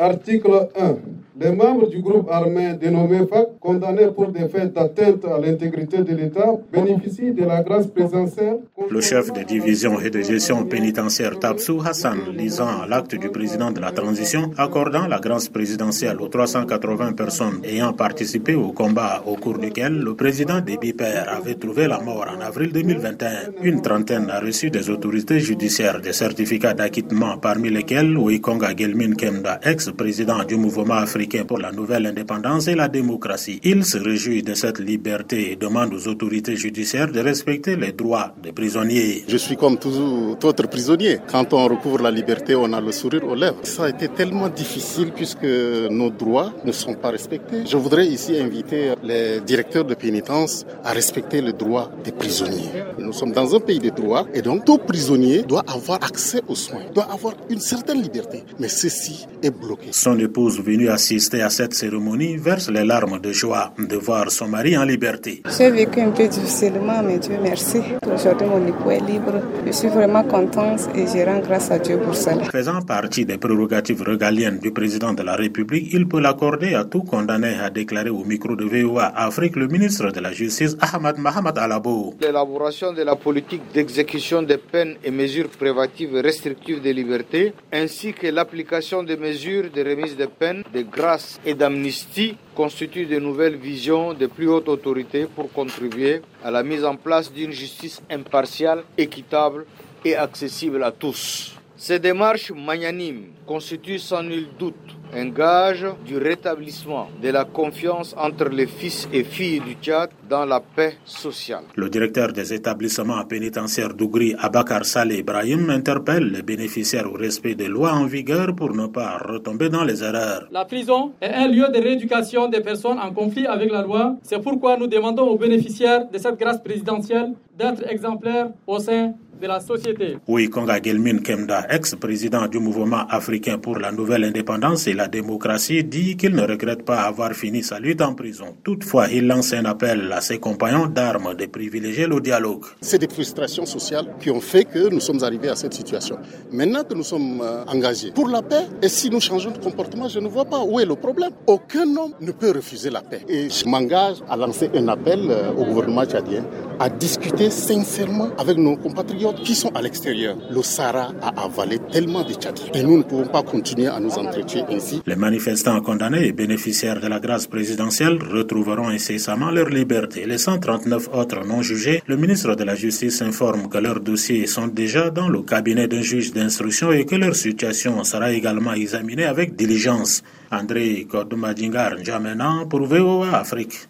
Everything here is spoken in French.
Article 1. Les membres du groupe armé dénommé FAC, condamnés pour des faits d'atteinte à l'intégrité de l'État, bénéficient de la grâce présidentielle. Le chef de division et de gestion pénitentiaire Tabsou Hassan, lisant l'acte du président de la transition, accordant la grâce présidentielle aux 380 personnes ayant participé au combat au cours duquel le président des Bipères avait trouvé la mort en avril 2021. Une trentaine a reçu des autorités judiciaires des certificats d'acquittement, parmi lesquels Wikonga Gelmin Kemda, ex-président du mouvement africain pour la nouvelle indépendance et la démocratie. Il se réjouit de cette liberté et demande aux autorités judiciaires de respecter les droits des prisonniers. Je suis comme tout autre prisonnier. Quand on recouvre la liberté, on a le sourire aux lèvres. Ça a été tellement difficile puisque nos droits ne sont pas respectés. Je voudrais ici inviter les directeurs de pénitence à respecter les droits des prisonniers. Nous sommes dans un pays de droit et donc tout prisonnier doit avoir accès aux soins, doit avoir une certaine liberté. Mais ceci est bloqué. Son épouse venue assister à cette cérémonie verse les larmes de joie de voir son mari en liberté. J'ai vécu un peu difficilement, mais Dieu merci. Aujourd'hui, mon époux est libre. Je suis vraiment contente et je rends grâce à Dieu pour cela. Faisant partie des prérogatives régaliennes du président de la République, il peut l'accorder à tout condamné, a déclaré au micro de VOA Afrique le ministre de la Justice, Ahmad Mohamed Alabo. L'élaboration de la politique d'exécution des peines et mesures privatives et restrictives de liberté, ainsi que l'application des mesures de remise de peines, de grâce et d'amnistie constituent de nouvelles visions de plus haute autorité pour contribuer à la mise en place d'une justice impartiale, équitable et accessible à tous. Ces démarches magnanimes constituent sans nul doute un gage du rétablissement de la confiance entre les fils et filles du Tchad dans la paix sociale. Le directeur des établissements pénitentiaires d'Ougri, Abakar Saleh Ibrahim, interpelle les bénéficiaires au respect des lois en vigueur pour ne pas retomber dans les erreurs. La prison est un lieu de rééducation des personnes en conflit avec la loi. C'est pourquoi nous demandons aux bénéficiaires de cette grâce présidentielle d'être exemplaires au sein de la société. Oui, Konga Gelmin Kemda, ex-président du mouvement africain pour la nouvelle indépendance et la démocratie, dit qu'il ne regrette pas avoir fini sa lutte en prison. Toutefois, il lance un appel à ses compagnons d'armes de privilégier le dialogue. C'est des frustrations sociales qui ont fait que nous sommes arrivés à cette situation. Maintenant que nous sommes euh, engagés pour la paix, et si nous changeons de comportement, je ne vois pas où est le problème. Aucun homme ne peut refuser la paix. Et je m'engage à lancer un appel euh, au gouvernement tchadien à discuter sincèrement avec nos compatriotes qui sont à l'extérieur. Le Sahara a avalé tellement de Tchadiens et nous ne pouvons pas continuer à nous entretuer ainsi. Les manifestants condamnés et bénéficiaires de la grâce présidentielle retrouveront incessamment leur liberté. Les 139 autres non jugés, le ministre de la Justice informe que leurs dossiers sont déjà dans le cabinet d'un juge d'instruction et que leur situation sera également examinée avec diligence. André Kodoumadingar Djamena pour VOA Afrique.